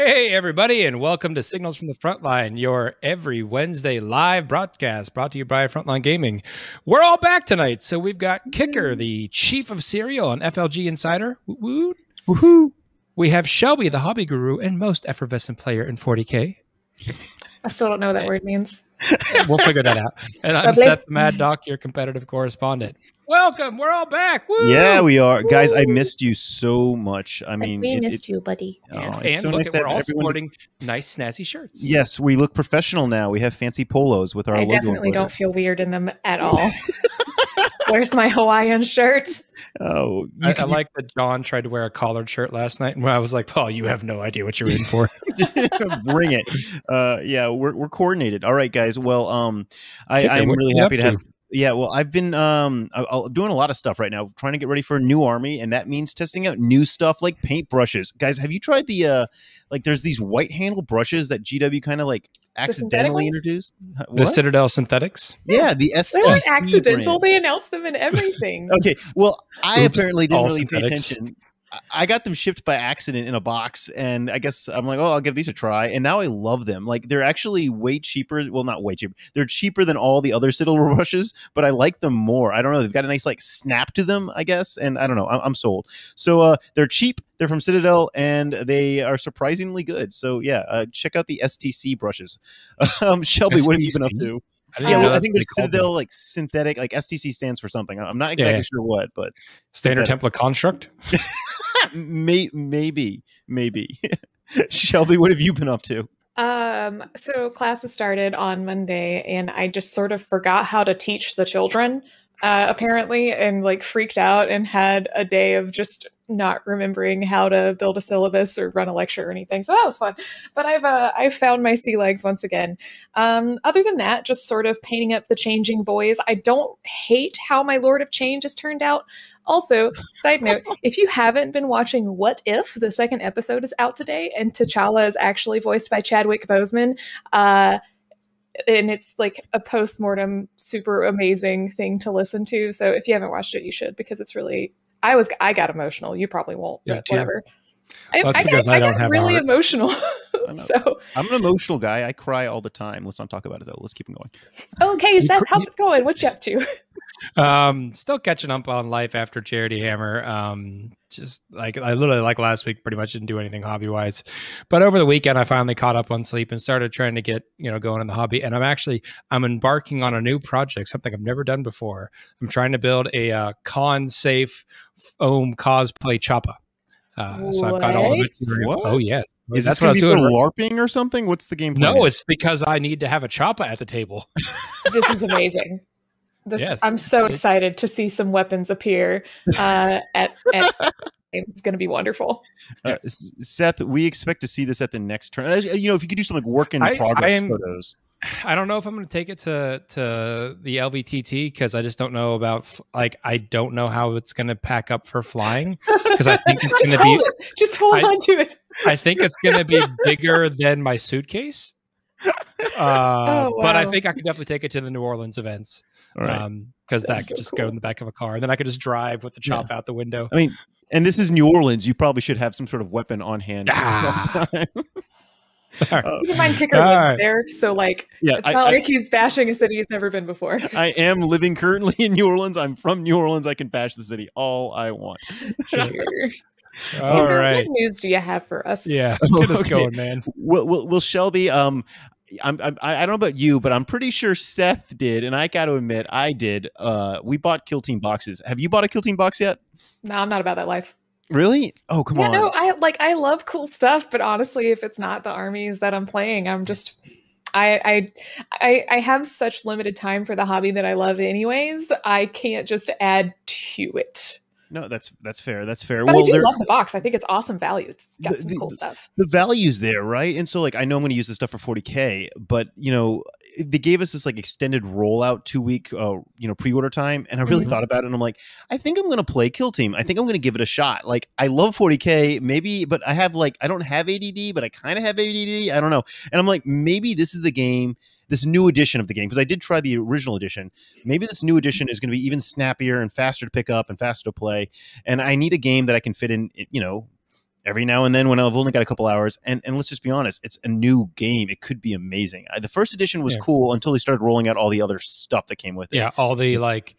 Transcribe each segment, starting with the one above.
Hey, everybody, and welcome to Signals from the Frontline, your every Wednesday live broadcast brought to you by Frontline Gaming. We're all back tonight. So we've got Kicker, the chief of cereal on FLG Insider. Woo Woohoo! We have Shelby, the hobby guru and most effervescent player in 40K. I still don't know what that word means. We'll figure that out. And I'm Lovely. Seth the Mad Doc, your competitive correspondent. Welcome. We're all back. Woo! Yeah, we are, guys. I missed you so much. I mean, we it- missed it- you, buddy. oh, And, it's and so look, nice at, to we're have all everyone- sporting nice, snazzy shirts. Yes, we look professional now. We have fancy polos with our. I logo definitely don't feel weird in them at all. Where's my Hawaiian shirt? Oh, you I, I like that John tried to wear a collared shirt last night, and I was like, "Paul, you have no idea what you're in for." bring it. Uh, yeah, we're we're coordinated. All right, guys. Well, um, I, I'm really happy to have. to? Yeah, well, I've been um I- I'm doing a lot of stuff right now, trying to get ready for a new army, and that means testing out new stuff like paint brushes. Guys, have you tried the uh like there's these white handle brushes that GW kind of like accidentally ones? introduced? Huh, The? Citadel Synthetics. yeah, the S. They're STC not accidental. brand. They announce them in everything. Okay, well, I Oops, apparently didn't all really pay attention. I- got them shipped by accident in a box, and I guess I'm like, oh, I'll give these a try. And now I love them. Like they're actually way cheaper. Well, not way cheaper. They're cheaper than all the other Citadel brushes, but I like them more. I don't know. They've got a nice like snap to them, I guess. And I don't know. I'm, I'm sold. So uh, they're cheap. They're from Citadel, and they are surprisingly good. So yeah, uh, check out the STC brushes. um, Shelby, what have you been up to? I didn't Yeah, know well, I think what they're they called them. Citadel like synthetic, like STC stands for something. I'm not exactly yeah. sure what, but Standard synthetic. template construct. May- maybe, maybe. Shelby, what have you been up to? Um, so classes started on Monday, and I just sort of forgot how to teach the children, uh, apparently, and like freaked out and had a day of just not remembering how to build a syllabus or run a lecture or anything. So that was fun. But I've uh, I've found my sea legs once again. Um, other than that, just sort of painting up the changing boys. I don't hate how my Lord of Change has turned out. Also, side note, if you haven't been watching What If, the second episode is out today, and T'Challa is actually voiced by Chadwick Boseman. Uh, and it's like a post-mortem super amazing thing to listen to. So if you haven't watched it, you should because it's really I was I got emotional. You probably won't, Yeah, but too. Whatever. I, Well, that's I got, because I I don't got have a really heart. emotional. know. so I'm an emotional guy. I cry all the time. Let's not talk about it though. Let's keep 'em going. okay, You Seth, cr- how's it going? What you up to? Um, still catching up on life after Charity Hammer. Um, just like I literally like last week, pretty much didn't do anything hobby wise, but over the weekend I finally caught up on sleep and started trying to get you know going in the hobby. And I'm actually I'm embarking on a new project, something I've never done before. I'm trying to build a uh, con safe foam cosplay choppa. Uh, so I've got all the What? material. What? Oh yes, Is that's this what I was doing. for LARPing or something? What's the game plan? No, it's because I need to have a choppa at the table. this is amazing. This, Yes. I'm so excited to see some weapons appear uh, at, at it's going to be wonderful. Uh, Seth, we expect to see this at the next turn. You know, if you could do some like work in I- progress I am- photos. I don't know if I'm going to take it to to the LVTT because I just don't know about like I don't know how it's going to pack up for flying because I think it's going to be it. Just hold I- on to it. I think it's going to be bigger than my suitcase. Uh, Oh, But I think I could definitely take it to the New Orleans events All right. um because that could so just go in the back of a car and then I could just drive with the Yeah. chop out the window. I mean, and this is New Orleans. You probably should have some sort of weapon on hand. Ah. Uh, Keep in mind, Kicker All lives right. there, so like yeah, it's I, not I- like he's bashing a city he's never been before. I am living currently in New Orleans. I'm from New Orleans. I can bash the city all I want. Sure. All Kicker, right. What news do you have for us? Yeah, get us okay. going, man. Will, will, will Shelby? Um, I'm, I'm I I don't know about you, but I'm pretty sure Seth did, and I got to admit I did. Uh, we bought Kill Team boxes. Have you bought a Kill Team box yet? No, I'm not about that life. Really? Oh, come on. yeah, on. no, I like I love cool stuff, but honestly, if it's not the armies that I'm playing, I'm just I I I, I have such limited time for the hobby that I love anyways. I can't just add to it. No, that's that's fair. That's fair. But well, I do love the box. I think it's awesome value. It's got The- some the- cool stuff. the value's there, right? And so like I know I'm going to use this stuff for 40k, but you know they gave us this like extended rollout two week uh you know pre-order time, and I really Mhm. thought about it, and I'm like, I think I'm going to play Kill Team. I think I'm going to give it a shot. Like I love 40k, maybe, but I have like I don't have ADD, but I kind of have ADD. I don't know, and I'm like maybe this is the game. This new edition of the game, because I did try the original edition. Maybe this new edition is going to be even snappier and faster to pick up and faster to play. And I need a game that I can fit in, you know, every now and then when I've only got a couple hours. And and let's just be honest, it's a new game. It could be amazing. I, the first edition was Yeah. cool until they started rolling out all the other stuff that came with it. Yeah, all the like,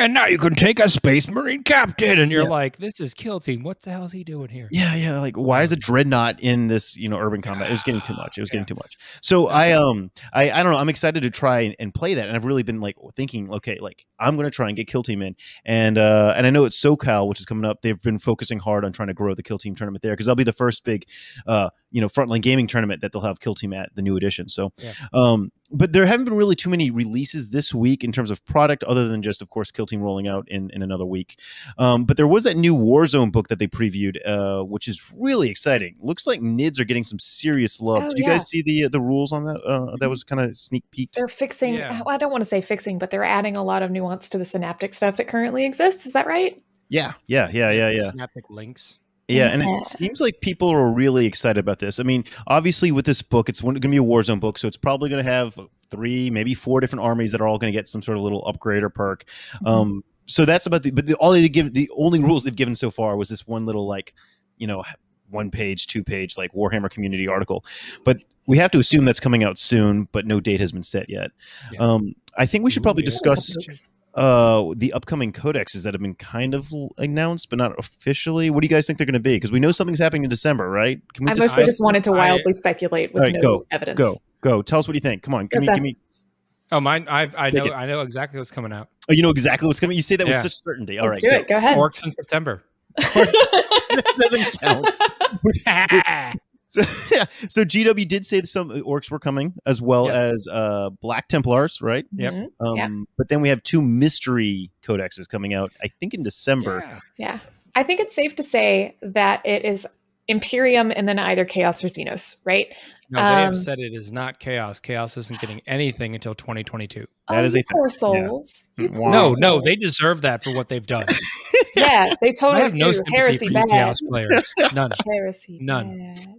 and now you can take a space marine captain, and you're Yeah. like, this is Kill Team. What the hell is he doing here? Yeah, yeah. Like, why is a dreadnought in this, you know, urban combat? It was getting too much. It was getting too much. So I, um, I, I don't know. I'm excited to try and, and play that, and I've really been like thinking, okay, like I'm gonna try and get Kill Team in, and uh, and I know it's SoCal, which is coming up. They've been focusing hard on trying to grow the Kill Team tournament there because that'll be the first big, uh, you know, frontline gaming tournament that they'll have Kill Team at the new edition. So, Yeah. um, but there haven't been really too many releases this week in terms of product, other than just, of course, Kill Team rolling out in in another week. Um, but there was that new Warzone book that they previewed, uh, which is really exciting. Looks like NIDS are getting some serious love. Oh, Did you yeah. guys see the the rules on that? Uh, that was kind of sneak peeked. They're fixing. Yeah. Well, I don't want to say fixing, but they're adding a lot of nuance to the synaptic stuff that currently exists. Is that right? Yeah, yeah, yeah, yeah, yeah. Synaptic links. Yeah, and it seems like people are really excited about this. I mean, obviously, with this book, it's going to be a Warzone book, so it's probably going to have three, maybe four different armies that are all going to get some sort of little upgrade or perk. Um, so that's about the. But the, all they give, the only rules they've given so far was this one little like, you know, one page, two page like Warhammer community article. But we have to assume that's coming out soon, but no date has been set yet. Yeah. Um, I think we should probably Ooh, discuss uh the upcoming codexes that have been kind of announced but not officially what do you guys think they're going to be because we know something's happening in december right can we I just mostly just wanted to I- wildly speculate with All right, no go, evidence. go go tell us what you think come on give Go, me, give me Oh, mine. I've, I know. it. I know exactly what's coming out. oh you know exactly what's coming you say that with such certainty all Let's right do it. Go ahead. Orcs in September. that doesn't count so yeah so gw did say that some orcs were coming as well Yeah. as uh black templars right Yep. Mhm. um Yeah. but then we have two mystery codexes coming out i think in december Yeah. Yeah. I think it's safe to say that it is Imperium and then either Chaos or Xenos, right? No, they have Um, said it is not chaos. Chaos isn't getting anything until 2022. That oh, is a you fact. poor Yeah. souls. You poor No, souls. no, they deserve that for what they've done. Yeah, they I totally have no do. sympathy Heresy for you bad. chaos players. None. Heresy None. bad.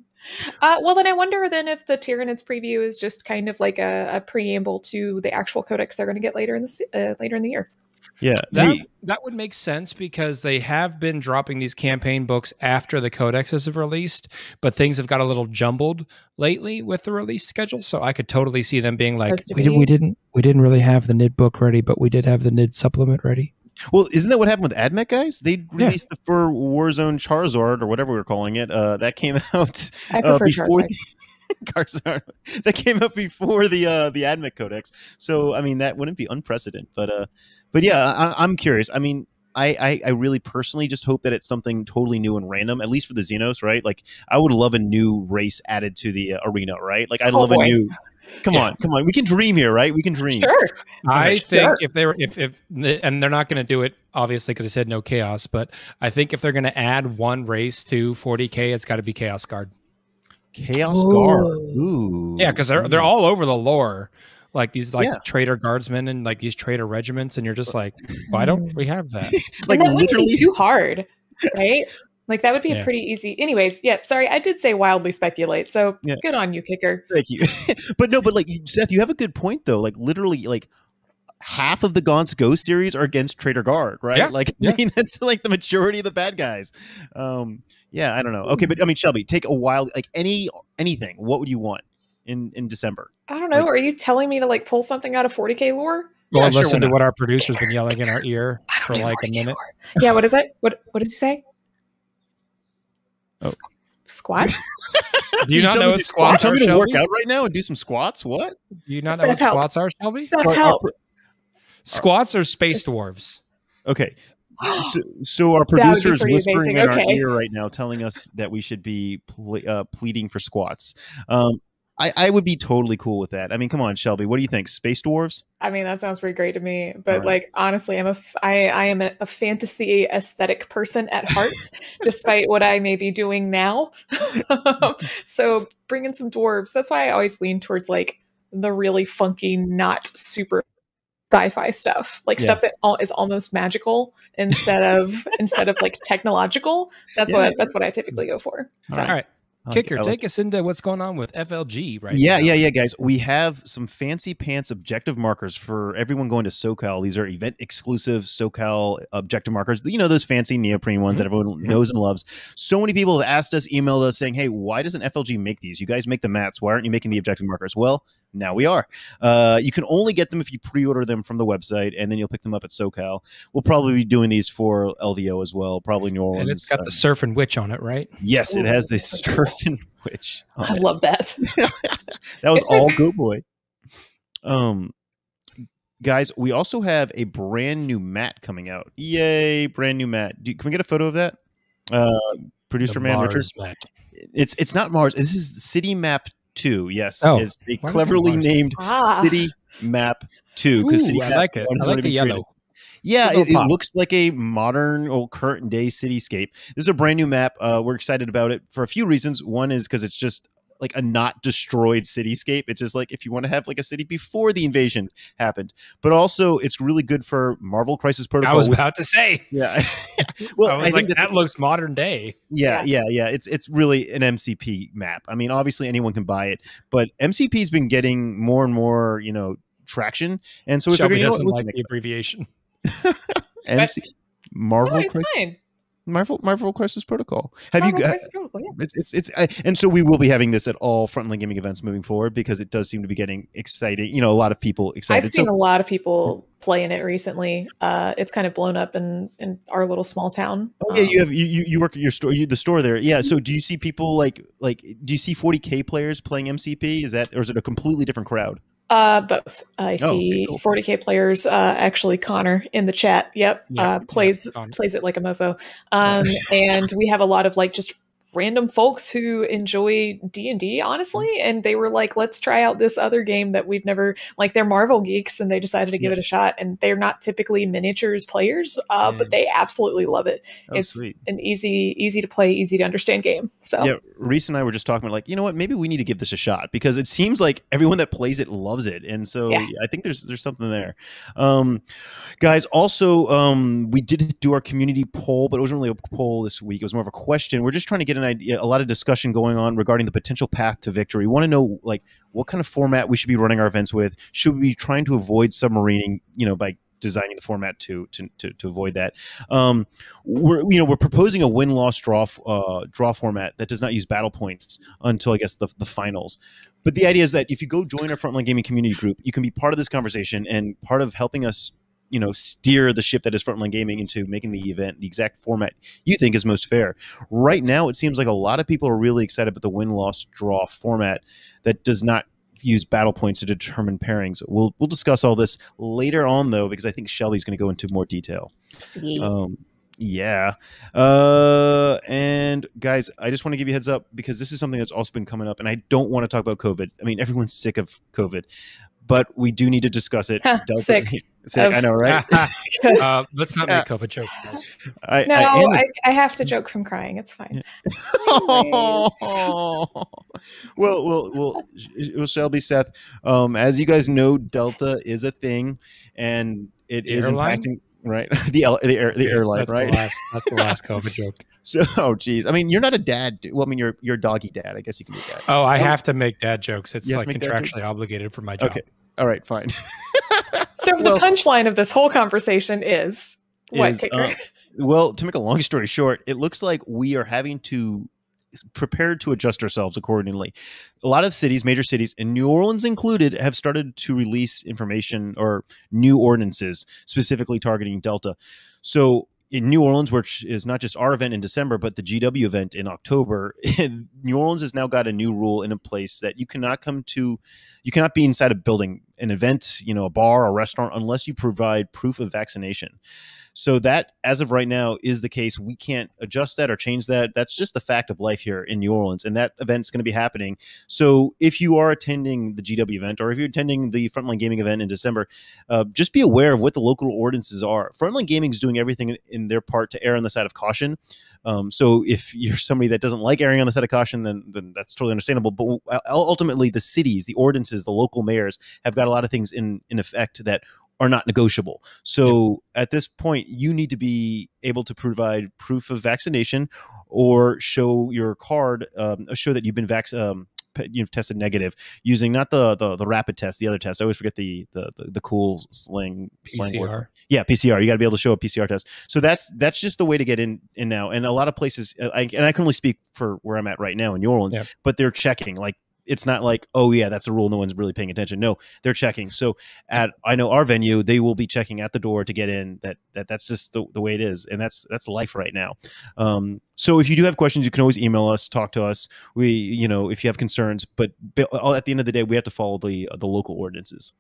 Uh, well, then I wonder then if the Tyranids preview is just kind of like a, a preamble to the actual codex they're going to get later in the uh, later in the year. yeah That, Hey, that would make sense because they have been dropping these campaign books after the codexes have released, but things have got a little jumbled lately with the release schedule. So I could totally see them being like, Supposed to we, did, be. we didn't we didn't really have the NID book ready, but we did have the NID supplement ready. Well, isn't that what happened with AdMech guys? They released the for Warzone Charizard or whatever we were calling it. Uh, that came out I uh, before Charizard. Charizard. that came out before the uh, the AdMech Codex. So I mean, that wouldn't be unprecedented. But uh, but yeah, I, I'm curious. I mean. I, I, I really personally just hope that it's something totally new and random, at least for the Xenos, right? Like, I would love a new race added to the uh, arena, right? Like, I'd Oh, love boy. a new. Come on, come on, we can dream here, right? We can dream. Sure. I Sure. think if they were if if and they're not going to do it obviously because they said no chaos, but I think if they're going to add one race to 40k, it's got to be Chaos Guard. Chaos Guard. Ooh. Ooh. Yeah, because they're they're all over the lore, like these like Yeah. traitor guardsmen and like these traitor regiments, and you're just like, why don't we have that? like and that wouldn't literally be too hard, right? Like that would be Yeah. a pretty easy. Anyways, yeah. Sorry, I did say wildly speculate. So Yeah. good on you, kicker. Thank you. but no, but like Seth, you have a good point though. Like literally, like half of the Gaunt's Ghosts series are against Traitor Guard, right? Yeah, Like I mean, that's like the majority of the bad guys. Um, yeah, I don't know. Okay, but I mean, Shelby, take a wild like any anything. What would you want in in December? I don't know. Like- are you telling me to like pull something out of 40k lore? Well, Yeah, listen why to not? what our producer's been yelling in our ear for like a minute. lore. Yeah. What is it? What What does he say? Oh. Squ- Squats. Do you not know what to- squats you are, tell me to work out right now and do some squats? What? Do you not know what help. squats are, Shelby? Step Our- our help. pro- Squats are space dwarves. Okay. So, so our That would be producer is whispering amazing. in Okay. our ear right now, telling us that we should be ple- uh, pleading for squats. Um, I, I would be totally cool with that. I mean, come on, Shelby, what do you think? Space dwarves? I mean, that sounds pretty great to me. But Alright. like, honestly, I'm a f- I, I am a, a fantasy aesthetic person at heart, despite what I may be doing now. so bring in some dwarves. That's why I always lean towards like the really funky, not super sci-fi stuff, like Yeah. stuff that al- is almost magical instead of instead of like technological. That's Yeah. what that's what I typically go for. So All right. Like- Kicker, like take us into what's going on with FLG right yeah, now. yeah, yeah, guys. We have some fancy pants objective markers for everyone going to SoCal. These are event exclusive SoCal objective markers. You know those fancy neoprene ones that everyone Mhm. knows and loves. So many people have asked us, emailed us saying, "Hey, why doesn't FLG make these? You guys make the mats. Why aren't you making the objective markers?" Well, now we are. Uh, you can only get them if you pre-order them from the website, and then you'll pick them up at SoCal. We'll probably be doing these for LVO as well, probably New Orleans. And it's got Um, the surfing witch on it, right? yes, it has the Ooh, that's so cool. surfing witch. on I it. love that. That was all good Boy. Um, guys, we also have a brand new mat coming out. Yay, brand new mat. Do, can we get a photo of that? Uh, producer The man Mars Richard. mat. It's it's not Mars. This is City Map Two. Yes, Oh, it's a cleverly named Ah. City Map Two Ooh, City I Map like it. one I has like the been created. yellow. Yeah, it, it looks like a modern or current day cityscape. This is a brand new map. Uh, we're excited about it for a few reasons. One is because it's just like a not destroyed cityscape. It's just like if you want to have like a city before the invasion happened, but also it's really good for Marvel Crisis Protocol. I was about to say. yeah. well, I I, think like, that, that looks modern day. yeah, yeah, yeah. It's it's really an MCP map. I mean, obviously anyone can buy it, but MCP's been getting more and more, you know, traction, and so we Shelby figured, you know what, doesn't we like the abbreviation. make MC Marvel no, it's Crisis fine. Marvel Marvel Crisis Protocol. Have Marvel you? Uh, Crisis Protocol, yeah. it's it's it's uh, and so we will be having this at all Frontline Gaming events moving forward because it does seem to be getting exciting. You know, a lot of people excited. I've seen so a lot of people playing it recently. Uh, it's kind of blown up in in our little small town. oh, yeah, you Um, have you you you work at your store, you, the store there. Yeah. So do you see people like like do you see 40k players playing MCP? Is that or is it a completely different crowd? Uh, both. I Oh, see cool. 40k players. Uh, actually, Connor in the chat. Yep, Yeah, uh, plays yeah, plays it like a mofo. Um, and we have a lot of like just random folks who enjoy D and D, honestly. And they were like, "Let's try out this other game that we've never like." They're Marvel geeks, and they decided to give Yeah. it a shot. And they're not typically miniatures players, uh, Yeah. but they absolutely love it. Oh, it's sweet. an easy, easy to play, easy to understand game. So Yeah, Reese and I were just talking about like, you know what, maybe we need to give this a shot because it seems like everyone that plays it loves it, and so Yeah. I think there's there's something there. Um, guys, also um, we did do our community poll, but it wasn't really a poll this week. It was more of a question. We're just trying to get an idea, a lot of discussion going on regarding the potential path to victory. We want to know like what kind of format we should be running our events with. Should we be trying to avoid submarining, you know, by designing the format to to to, to avoid that? Um, we're you know we're proposing a win loss draw uh, draw format that does not use battle points until I guess the the finals. But the idea is that if you go join our frontline gaming community group, you can be part of this conversation and part of helping us you know steer the ship that is frontline gaming into making the event the exact format you think is most fair. Right now it seems like a lot of people are really excited about the win loss draw format that does not use battle points to determine pairings. We'll we'll discuss all this later on though because i think shelby's going to go into more detail. Um, yeah. Uh, and guys, I just want to give you a heads up because this is something that's also been coming up, and I don't want to talk about COVID. I mean, everyone's sick of COVID, but we do need to discuss it. Huh, Delta- sick sick. of- I know, right? uh, let's not Yeah. make COVID jokes. I, no, I, I, I have to joke from crying. It's fine. well, well, well, well, Shelby, Seth. Um, as you guys know, Delta is a thing, and it The is impacting right the el- the, air, the Yeah, airline, that's right? The last, that's the last COVID joke. So, oh, geez. I mean, you're not a dad. dude. Well, I mean, you're you're a doggy dad. I guess you can be a dad. Oh, I Oh. have to make dad jokes. It's like to make dad contractually obligated for my job. Okay. All right, fine. So Well- the punchline of this whole conversation is what Is, kicker? uh, well, to make a long story short, it looks like we are having to s- prepare to adjust ourselves accordingly. A lot of cities, major cities, and New Orleans included, have started to release information or new ordinances specifically targeting Delta. So in New Orleans, which is not just our event in December, but the GW event in October, New Orleans has now got a new rule in a place that you cannot come to, you cannot be inside a building, an event, you know, a bar a restaurant, unless you provide proof of vaccination. So that, as of right now, is the case. We can't adjust that or change that. That's just the fact of life here in New Orleans, and that event's going to be happening. So if you are attending the GW event or if you're attending the Frontline Gaming event in December, uh, just be aware of what the local ordinances are. Frontline Gaming is doing everything in their part to err on the side of caution. Um, so if you're somebody that doesn't like erring on the side of caution, then then that's totally understandable. But ultimately, the cities, the ordinances, the local mayors have got a lot of things in in effect that are not negotiable. So at this point, you need to be able to provide proof of vaccination or show your card, um, show that you've been vac- um, you've tested negative using not the, the the rapid test, the other test. I always forget the the the, the cool slang slang word. PCR. Yeah, PCR. You got to be able to show a PCR test. So that's that's just the way to get in in now. And a lot of places, uh, I, and I can only speak for where I'm at right now in New Orleans, Yeah. but they're checking. Like it's not like oh yeah, that's a rule. No one's really paying attention. No, they're checking. So at I know our venue, they will be checking at the door to get in. That that that's just the, the way it is, and that's that's life right now. Um, so if you do have questions, you can always email us, talk to us. We you know if you have concerns, but bi- at the end of the day, we have to follow the the local ordinances.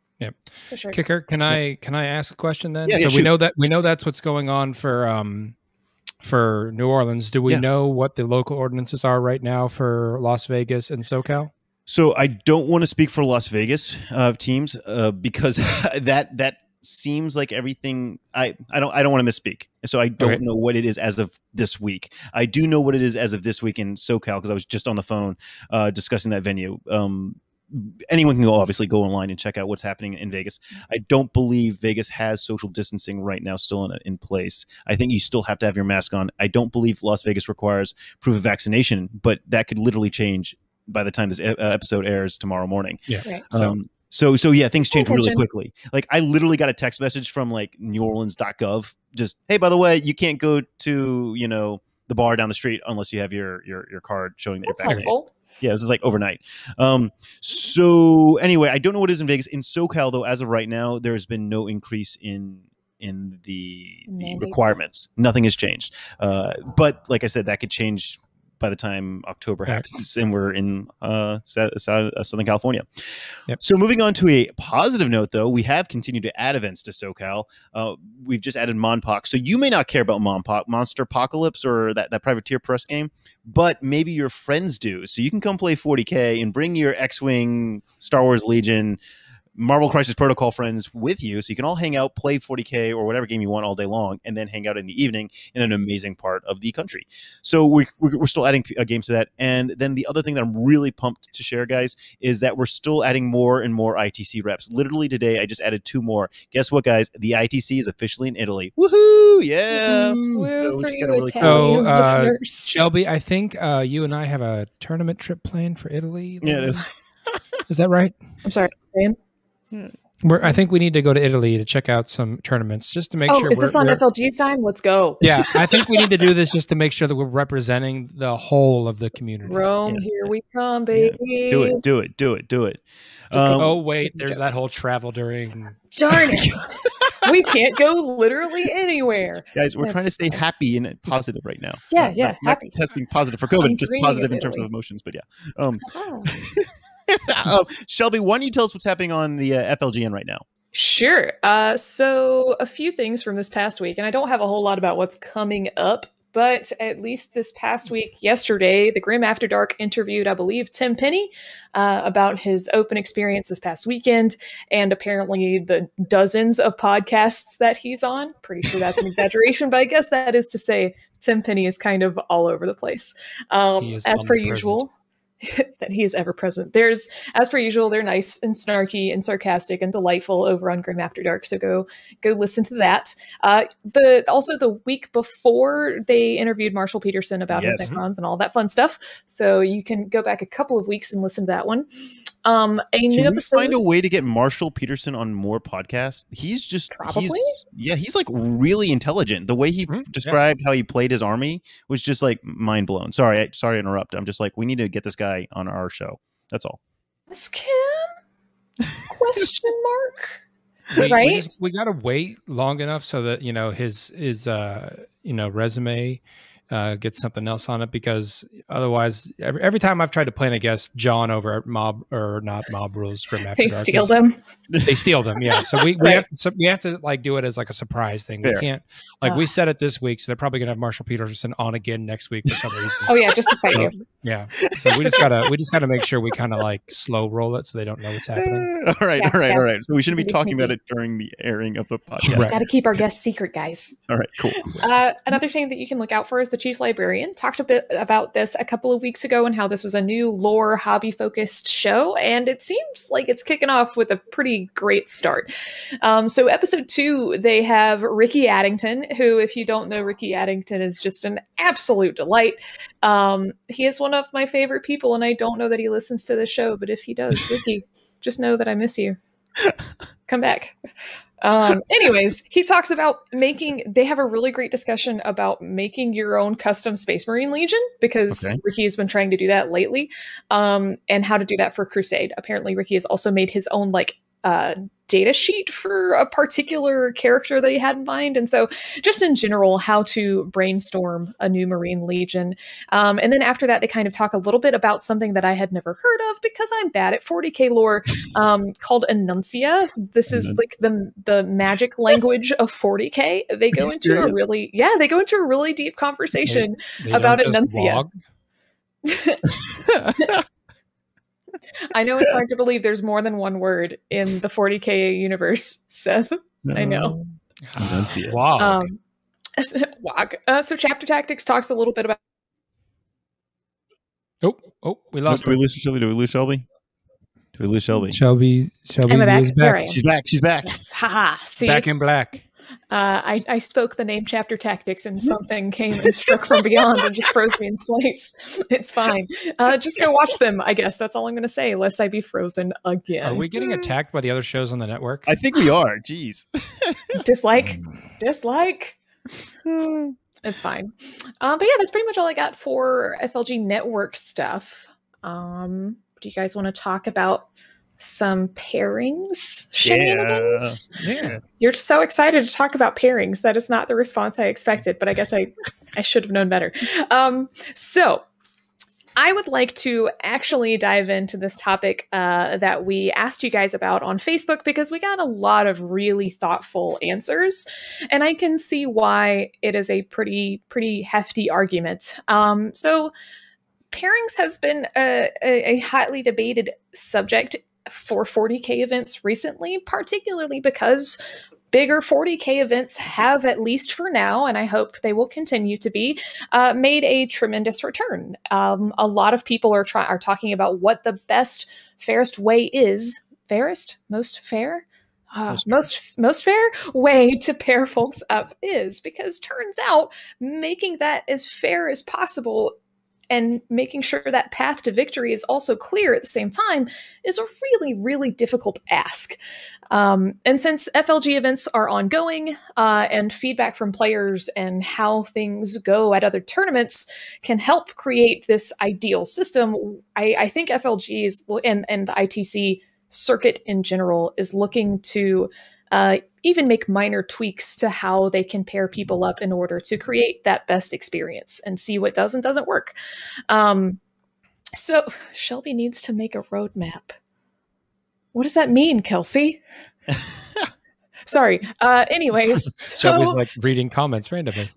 For sure. Kicker, can I can I ask a question then? Yeah, so yeah, we know that we know that's what's going on for um for New Orleans. Do we Yeah. know what the local ordinances are right now for Las Vegas and SoCal? So I don't want to speak for Las Vegas uh, teams uh, because that that seems like everything. I I don't I don't want to misspeak. So I don't know what it is as of this week. I do know what it is as of this week in SoCal because I was just on the phone uh, discussing that venue. Um, anyone can go obviously go online and check out what's happening in Vegas. I don't believe Vegas has social distancing right now still in in place. I think you still have to have your mask on. I don't believe Las Vegas requires proof of vaccination, but that could literally change by the time this e- uh, episode airs tomorrow morning. Right. So- um, so so yeah, things change really quickly. Like I literally got a text message from like NewOrleans.gov, just hey, by the way, you can't go to you know the bar down the street unless you have your your your card showing that That's you're vaccinated. helpful. Yeah, this is like overnight. Um, so anyway, I don't know what it is in Vegas. In SoCal, though, as of right now, there's been no increase in in the, the requirements. Nothing has changed. Uh, but like I said, that could change by the time October Right. happens and we're in uh, uh, Southern California. Yep. So moving on to a positive note, though, we have continued to add events to SoCal. Uh, we've just added Monpoc. So you may not care about Monpoc, Monsterpocalypse, or that, that Privateer Press game, but maybe your friends do. So you can come play 40K and bring your X Wing, Star Wars Legion, Marvel Crisis Protocol friends with you. So you can all hang out, play 40K or whatever game you want all day long, and then hang out in the evening in an amazing part of the country. So we, we're, we're still adding uh, games to that. And then the other thing that I'm really pumped to share, guys, is that we're still adding more and more ITC reps. Literally today, I just added two more. Guess what, guys? The ITC is officially in Italy. Woohoo! Yeah. Woo So we for just you, gotta really- Italian So, uh. Shelby, I think uh, you and I have a tournament trip planned for Italy. Yeah, it is. is that right? I'm sorry. Ryan? We're, I think we need to go to Italy to check out some tournaments just to make Oh, sure. is this we're- on we're- FLG's time? Let's go. Yeah, I think we need to do this just to make sure that we're representing the whole of the community. Rome, Yeah. here we come, Yeah. baby. Do it, do it, do it, do it. Just Um, oh wait, there's that whole travel during. Darn it. we can't go literally anywhere. guys, we're trying to stay fine. happy and positive right now. Yeah, Not- yeah, not- not happy. testing positive for COVID, I'm just positive in terms of emotions. But yeah, um, Ah. Uh, Shelby, why don't you tell us what's happening on the uh, FLGN right now? Sure. Uh, so, a few things from this past week, and I don't have a whole lot about what's coming up, but at least this past week, yesterday, the Grim After Dark interviewed, I believe, Tim Penny uh, about his open experience this past weekend, and apparently the dozens of podcasts that he's on. Pretty sure that's an exaggeration, but I guess that is to say Tim Penny is kind of all over the place. Um, as per omnipresent. usual. that he is ever present. There's, as per usual, they're nice and snarky and sarcastic and delightful over on Grim After Dark. So go go listen to that. Uh, the also the week before they interviewed Marshall Peterson about Yes. his Necrons and all that fun stuff. So you can go back a couple of weeks and listen to that one. Um, a new Can we episode. find a way to get Marshall Peterson on more podcasts? He's just Probably. He's, yeah, he's like really intelligent. The way he Mhm, yeah. described how he played his army was just like mind blown. Sorry, I, sorry to interrupt. I'm just like we need to get this guy on our show. That's all. Ask Kim? Question mark. We, we, Right? just, we got to wait long enough so that you know his his uh, you know resume uh, gets something else on it because otherwise every, every time I've tried to plan a guest John over at Mob or not Mob Rules Grim After They Dark steal them. They steal them, yeah. So we, we Right. have to so we have to like do it as like a surprise thing. We can't like we Ah. said it this week, so they're probably gonna have Marshall Peterson on again next week for some reason. Oh yeah, just to spite you. Yeah. So we just gotta we just gotta make sure we kind of like slow roll it so they don't know what's happening. all right, Yeah, all right, yeah. all right. So we shouldn't be Be talking about it during the airing of the podcast. Right. Got to keep our guests secret, guys. All right, cool. Uh, another thing that you can look out for is the chief librarian, talked a bit about this a couple of weeks ago and how this was a new lore hobby focused show. And it seems like it's kicking off with a pretty great start. Um, so, episode two, they have Ricky Addington, who, if you don't know, Ricky Addington is just an absolute delight. Um, he is one of my favorite people, and I don't know that he listens to the show, but if he does, Ricky, just know that I miss you. Come back. Um, anyways, he talks about making, they have a really great discussion about making your own custom Space Marine Legion because Okay. Ricky has been trying to do that lately um, and how to do that for Crusade. Apparently, Ricky has also made his own like uh, data sheet for a particular character that he had in mind. And so, just in general, how to brainstorm a new Marine Legion. Um, and then after that, they kind of talk a little bit about something that I had never heard of because I'm bad at 40k lore um, called Enuncia. This is like the the magic language of 40k. They go into a really yeah, they go into a really deep conversation. They About don't Enuncia. walk. I know it's hard to believe there's more than one word in the 40k universe, Seth. I know. Enunciate. Wow. Um, wag. Uh, so chapter tactics talks a little bit about oh, oh, we lost do we lose Shelby? Do we lose Shelby? Do we lose Shelby? Shelby. Shelby Am back? is back. She's back. She's back. yes, haha. See, Back in black. Uh, I, I spoke the name chapter tactics and something came and struck from beyond and just froze me in place. It's fine. Uh, just go watch them, I guess. That's all I'm going to say, lest I be frozen again. Are we getting attacked by the other shows on the network? I think we are. Jeez. Dislike, dislike. It's fine. Um, but yeah, that's pretty much all I got for FLG network stuff. Um, do you guys want to talk about some pairings? Shenanigans? Yeah. You're so excited to talk about pairings. That is not the response I expected, but I guess I, I should have known better. Um, so I would like to actually dive into this topic uh, that we asked you guys about on Facebook because we got a lot of really thoughtful answers, and I can see why it is a pretty pretty hefty argument. Um, so pairings has been a, a, a hotly debated subject for 40k events recently, particularly because bigger 40k events have at least for now and i hope they will continue to be uh, made a tremendous return. Um, a lot of people are try- are talking about what the best fairest way is fairest most fair uh, Most most most fair way to pair folks up is because turns out making that as fair as possible and making sure that path to victory is also clear at the same time is a really really difficult ask. Um, and since FLG events are ongoing uh, and feedback from players and how things go at other tournaments can help create this ideal system, I, I think FLG is, and, and the ITC circuit in general is looking to uh, even make minor tweaks to how they can pair people up in order to create that best experience and see what does and doesn't work. Um, so Shelby needs to make a roadmap. What does that mean, Kelsey? Sorry. Uh, anyways, Shelby's so- like reading comments randomly.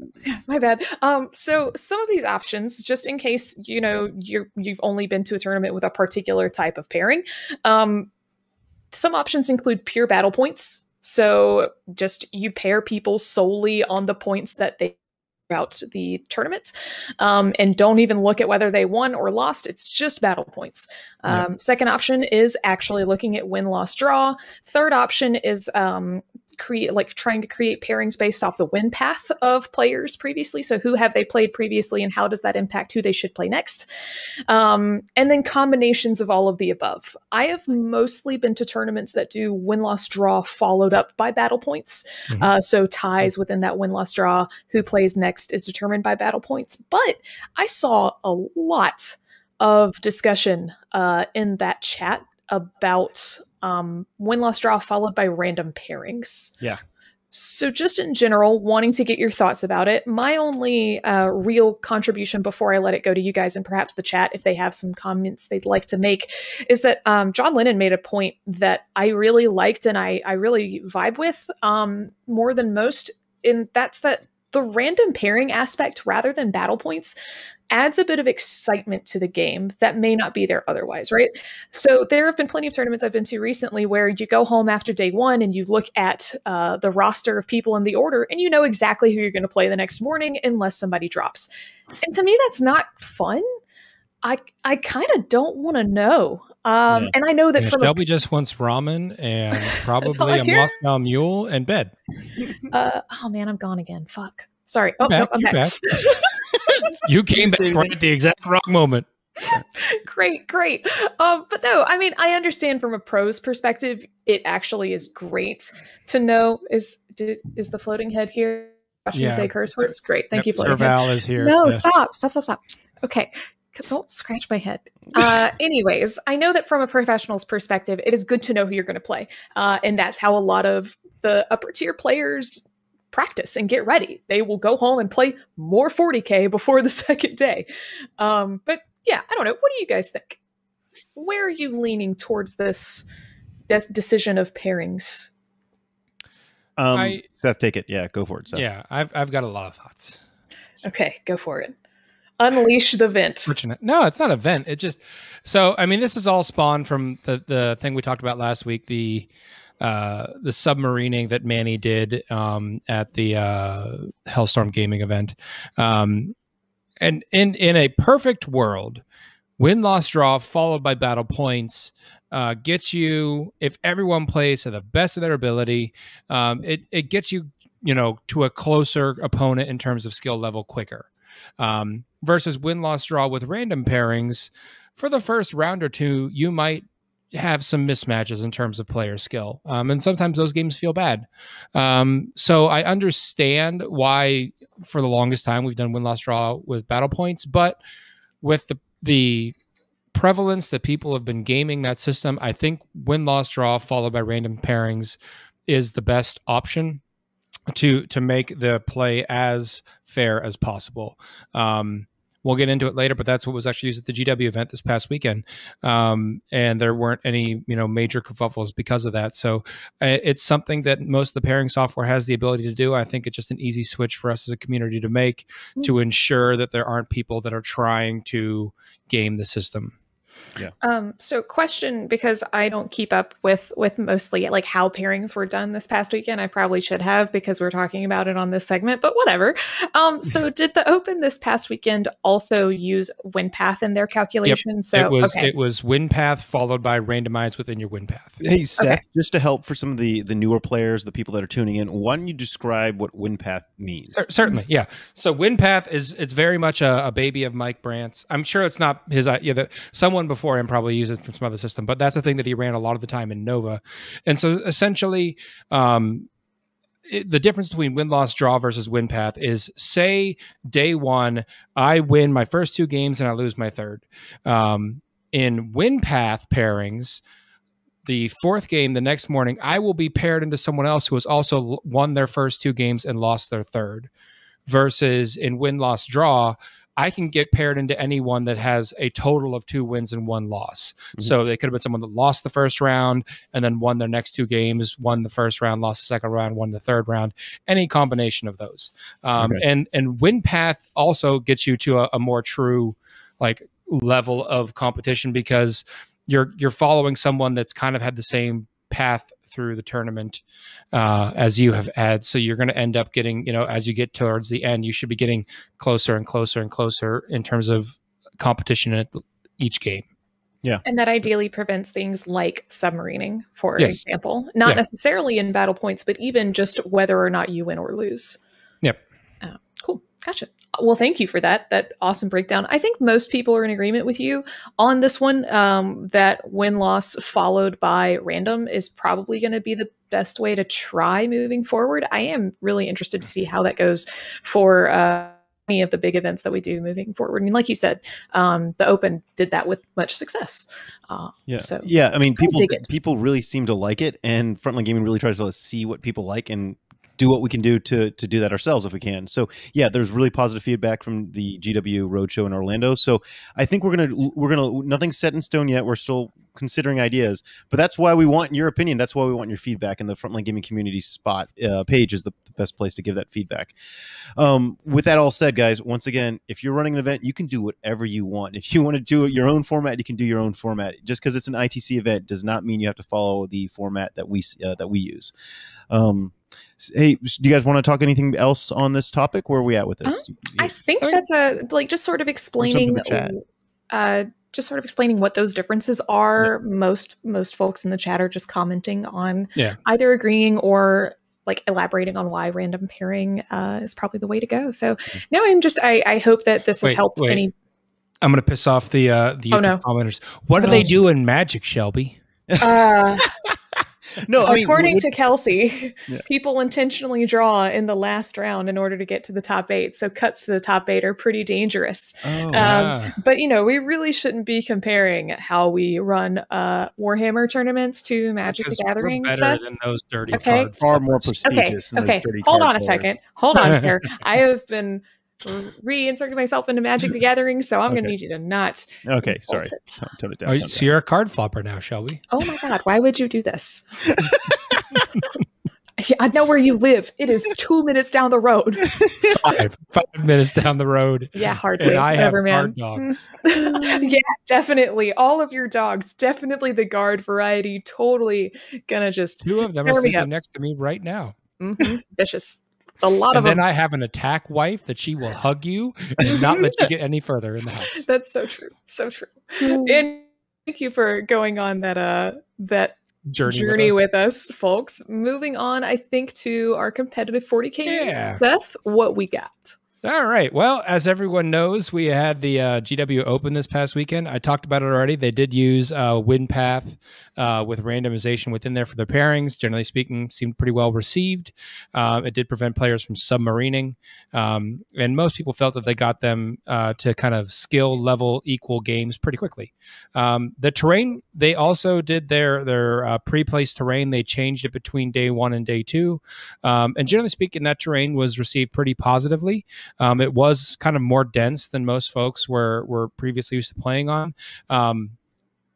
my bad. Um, so some of these options, just in case you know you're you've only been to a tournament with a particular type of pairing, um, some options include pure battle points. So just you pair people solely on the points that they throughout the tournament um, and don't even look at whether they won or lost. It's just battle points. Yeah. um, second option is actually looking at win loss draw. Third option is um, create like trying to create pairings based off the win path of players previously. So who have they played previously and how does that impact who they should play next? Um, and then combinations of all of the above. I have mostly been to tournaments that do win loss draw followed up by battle points. Mhm. uh, so ties within that win loss draw who plays next is determined by battle points. But i saw a lot of discussion uh, in that chat about um, win loss draw followed by random pairings. Yeah. So, just in general, wanting to get your thoughts about it, my only uh, real contribution before I let it go to you guys and perhaps the chat, if they have some comments they'd like to make, is that um, John Lennon made a point that I really liked and I, I really vibe with um, more than most. And that's that the random pairing aspect rather than battle points adds a bit of excitement to the game that may not be there otherwise, right? So there have been plenty of tournaments I've been to recently where you go home after day one and you look at uh, the roster of people in the order and you know exactly who you're going to play the next morning unless somebody drops. And to me, that's not fun. I I kind of don't want to know. Um, Yeah. And I know that Yeah, from Shelby just wants ramen and probably a care. Moscow Mule and bed. uh, oh man, I'm gone again. Fuck. Sorry. Oh, You're no, back, I'm you're back. You came back right at the exact wrong moment. great, great. Um, but no, I mean, I understand from a pro's perspective, it actually is great to know is did, is the floating head here? Watch me Yeah. say curse words. Great, thank you, Sir floating head. Val is here. No, Yeah. stop, stop, stop, stop. Okay. C- Don't scratch my head. Uh, anyways, I know that from a professional's perspective, it is good to know who you're going to play. Uh, and that's how a lot of the upper tier players practice and get ready. They will go home and play more 40K before the second day. Um, but yeah, I don't know. What do you guys think? Where are you leaning towards this, this decision of pairings? Um, I- Seth, take it. Yeah, go for it, Seth. Yeah, I've I've got a lot of thoughts. Okay, go for it. Unleash the vent. No, it's not a vent. It just so I mean this is all spawned from the the thing we talked about last week, the uh the submarining that Manny did um at the uh Hellstorm gaming event. Um and in in a perfect world, win loss draw followed by battle points uh, gets you if everyone plays to the best of their ability um, it, it gets you you know to a closer opponent in terms of skill level quicker um, versus win loss draw with random pairings for the first round or two you might have some mismatches in terms of player skill um, and sometimes those games feel bad. Um, so i understand why for the longest time we've done win loss draw with battle points but with the the prevalence that people have been gaming that system i think win loss draw followed by random pairings is the best option to to make the play as fair as possible. Um, we'll get into it later, but that's what was actually used at the GW event this past weekend, um, and there weren't any you know major kerfuffles because of that. So uh, it's something that most of the pairing software has the ability to do. I think it's just an easy switch for us as a community to make to ensure that there aren't people that are trying to game the system. Um, so question because I don't keep up with with mostly like how pairings were done this past weekend. I probably should have because we're talking about it on this segment, but whatever. Um, so did the Open this past weekend also use win path in their calculation? So it was okay. it was win path followed by randomized within your win path. Hey Seth, Okay. just to help for some of the the newer players, the people that are tuning in, why don't you describe what WinPath means? Cer- Certainly, yeah. So WinPath is it's very much a, a baby of Mike Brandt's. I'm sure it's not his. Yeah, that someone before him probably used it from some other system, but that's the thing that he ran a lot of the time in Nova. And so essentially, um, it, the difference between win loss draw versus win path is say day one I win my first two games and I lose my third. Um, in win path pairings, the fourth game the next morning, I will be paired into someone else who has also won their first two games and lost their third. Versus in win loss draw, I can get paired into anyone that has a total of two wins and one loss. Mhm. So they could have been someone that lost the first round and then won their next two games, won the first round, lost the second round, won the third round. Any combination of those, um, Okay. and and win path also gets you to a, a more true like level of competition because you're you're following someone that's kind of had the same path through the tournament uh, as you have had. So you're going to end up getting, you know, as you get towards the end, you should be getting closer and closer and closer in terms of competition at each game. Yeah. And that ideally prevents things like submarining, for Yes. example. Not Yeah. necessarily in battle points, but even just whether or not you win or lose. Yep. Oh, cool. Gotcha. Well, thank you for that. That awesome breakdown. I think most people are in agreement with you on this one. Um, that win loss followed by random is probably going to be the best way to try moving forward. I am really interested to see how that goes for uh, any of the big events that we do moving forward. I mean, like you said, um, the Open did that with much success. Uh, Yeah, So- yeah. I mean, people people really seem to like it, and Frontline Gaming really tries to see what people like and do what we can do to to do that ourselves if we can. So yeah, there's really positive feedback from the GW Roadshow in Orlando. So I think we're gonna we're gonna nothing's set in stone yet. We're still considering ideas, but that's why we want your opinion. That's why we want your feedback. And the Frontline Gaming Community spot uh, page is the, the best place to give that feedback. Um, with that all said, guys, once again, if you're running an event, you can do whatever you want. If you want to do your own format, you can do your own format. Just because it's an ITC event does not mean you have to follow the format that we uh, that we use. Um, hey, do you guys want to talk anything else on this topic? Where are we at with this? Um, I think that's a like just sort of explaining uh just sort of explaining what those differences are. Yeah. Most most folks in the chat are just commenting on yeah. either agreeing or like elaborating on why random pairing uh, is probably the way to go. So now I'm just I, I hope that this has helped wait. any. I'm gonna piss off the uh, the YouTube oh, no. commenters. What do they do in Magic, Shelby? Uh, no, I according mean, to Kelsey, yeah. people intentionally draw in the last round in order to get to the top eight. So cuts to the top eight are pretty dangerous. Oh, um, wow. But you know, we really shouldn't be comparing how we run uh, Warhammer tournaments to Magic because the Gathering. better Seth. than those dirty okay. Far more prestigious. Okay, okay. Hold on a second. Hold on, sir. I have been reinserting myself into Magic the Gathering, so I'm okay. going to need you to not. Okay, sorry. It. Tone, tone it down. Oh, so you're a card flopper now, shall we? Oh my God! Why would you do this? I know where you live. It is two minutes down the road. five, five minutes down the road. Yeah, hardly. And I Whatever, have man. dogs. yeah, definitely. All of your dogs, definitely the guard variety. Totally gonna just two of them are sitting next to me right now. Mm-hmm. Vicious a lot and of then them. I have an attack wife that she will hug you and not let you get any further in the house. That's so true. So true. and thank you for going on that uh that journey, journey with, us. with, us. folks. Moving on, I think to our competitive 40k yeah. Seth, what we got? All right. Well, as everyone knows, we had the uh, GW Open this past weekend. I talked about it already. They did use uh, WinPath uh, with randomization within there for their pairings. Generally speaking, seemed pretty well received. Uh, it did prevent players from submarining, um, and most people felt that they got them uh, to kind of skill level equal games pretty quickly. Um, the terrain they also did their their uh, pre-placed terrain. They changed it between day one and day two, um, and generally speaking, that terrain was received pretty positively. Um, it was kind of more dense than most folks were were previously used to playing on. Um,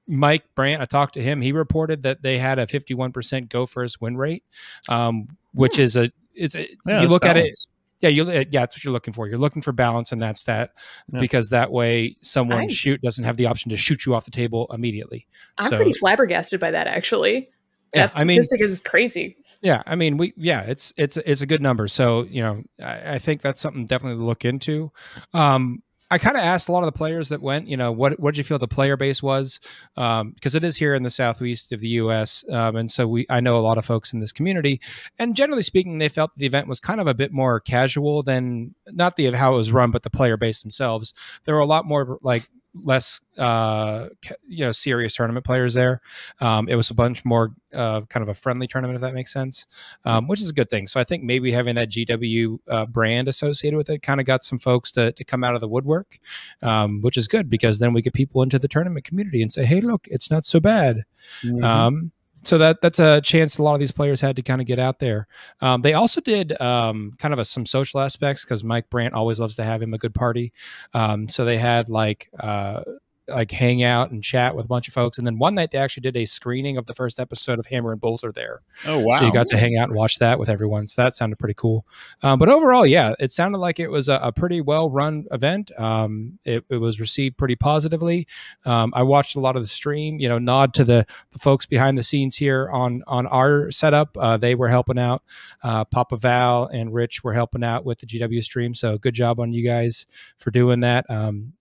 Mike Brandt, I talked to him. He reported that they had a 51% go first win rate, um, which hmm. is a it's a, yeah, you look balance. at it. Yeah, you yeah, that's what you're looking for. You're looking for balance in that stat yeah. because that way someone I, shoot doesn't have the option to shoot you off the table immediately. I'm so, pretty flabbergasted by that actually. That yeah, statistic I mean, is crazy. Yeah, I mean, we yeah, it's it's it's a good number. So you know, I, I think that's something definitely to look into. Um, I kind of asked a lot of the players that went, you know, what what did you feel the player base was? Um, because it is here in the southeast of the U.S., um, and so we I know a lot of folks in this community, and generally speaking, they felt the event was kind of a bit more casual than not the how it was run, but the player base themselves. There were a lot more like less uh, you know serious tournament players there. Um, it was a bunch more uh, kind of a friendly tournament, if that makes sense, um, which is a good thing. So I think maybe having that GW uh, brand associated with it kind of got some folks to, to come out of the woodwork, um, which is good because then we get people into the tournament community and say, hey, look, it's not so bad. Mm-hmm. Um, so that that's a chance a lot of these players had to kind of get out there. Um, they also did um, kind of a, some social aspects because Mike Brandt always loves to have him a good party. Um, so they had like uh, like hang out and chat with a bunch of folks. And then one night they actually did a screening of the first episode of Hammer and Bolter there. Oh wow! So you got to hang out and watch that with everyone. So that sounded pretty cool. Um, but overall, yeah, it sounded like it was a, a pretty well run event. Um, it, it, was received pretty positively. Um, I watched a lot of the stream. You know, nod to the, the folks behind the scenes here on on our setup. Uh, they were helping out. Uh, Papa Val and Rich were helping out with the GW stream. So good job on you guys for doing that. Um,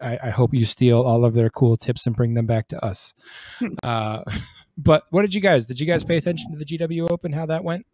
I, I, hope you steal all of their cool tips and bring them back to us. Hmm. uh, but what did you guys? Did you guys pay attention to the GW Open? How that went?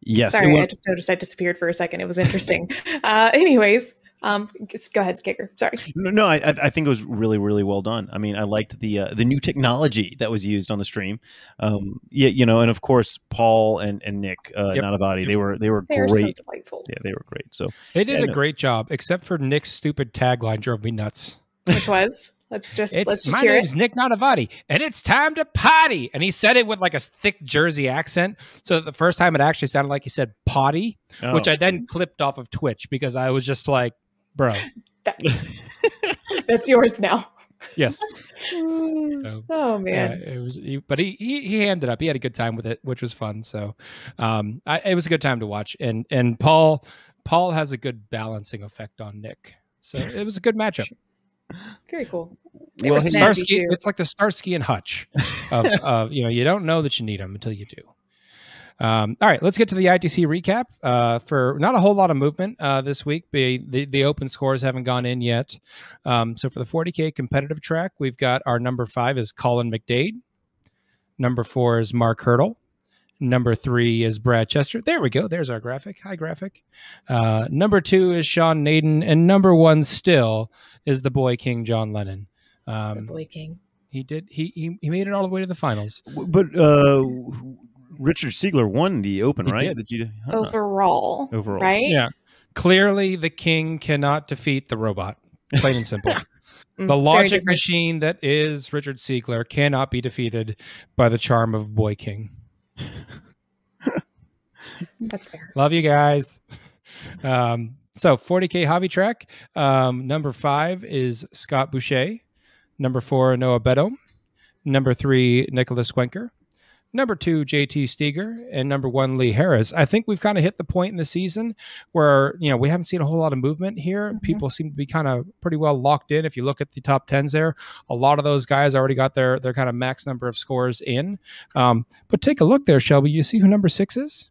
Yes. Sorry, went- I just noticed I disappeared for a second. It was interesting. uh, anyways, um, just go ahead, Kicker. Sorry. No, no, I, I think it was really, really well done. I mean, I liked the uh, the new technology that was used on the stream. Um, yeah, you know, and of course, Paul and and Nick uh, yep. Nanavati, they were they were they great. So delightful. Yeah, they were great. So they did yeah, a no. great job, except for Nick's stupid tagline drove me nuts. Which was Let's just It's, let's just my hear name's it. Nick Nanavati, and it's time to potty. And he said it with like a thick Jersey accent. So that the first time it actually sounded like he said potty, which Oh. I then clipped off of Twitch because I was just like, bro, That- that's yours now. yes. So, Oh yeah, man. it was, he, but he, he he handed up. He had a good time with it, which was fun. So, um, I, it was a good time to watch. And and Paul Paul has a good balancing effect on Nick. So it was a good matchup. Very cool. They Well, were hey- snazzy, Starsky, it's like the Starsky and Hutch of, of you know you don't know that you need them until you do. Um, all right, let's get to the ITC recap. Uh, for not a whole lot of movement uh, this week, the, the the open scores haven't gone in yet. Um, so for the 40k competitive track, we've got our number five is Colin McDade, number four is Mark Hurdle, number three is Brad Chester. There we go. There's our graphic. Hi graphic. Uh, number two is Sean Nayden, and number one still is the boy King John Lennon. The Um, boy king. he did. He, he he made it all the way to the finals. but uh, Richard Siegler won the Open, He right? did. Did you huh. Overall. Overall. Right? Yeah. Clearly, the king cannot defeat the robot. Plain and simple. Mm, the logic machine that is Richard Siegler cannot be defeated by the charm of Boy King. That's fair. Love you guys. Um, so 40k hobby track. Um, number five is Scott Boucher. Number four, Noah Beto. Number three, Nicholas Wenker. Number two, JT Steger, and number one, Lee Harris. I think we've kind of hit the point in the season where you know we haven't seen a whole lot of movement here. Mhm. People seem to be kind of pretty well locked in. If you look at the top tens there, a lot of those guys already got their their kind of max number of scores in. Um, but take a look there, Shelby. You see who number six is?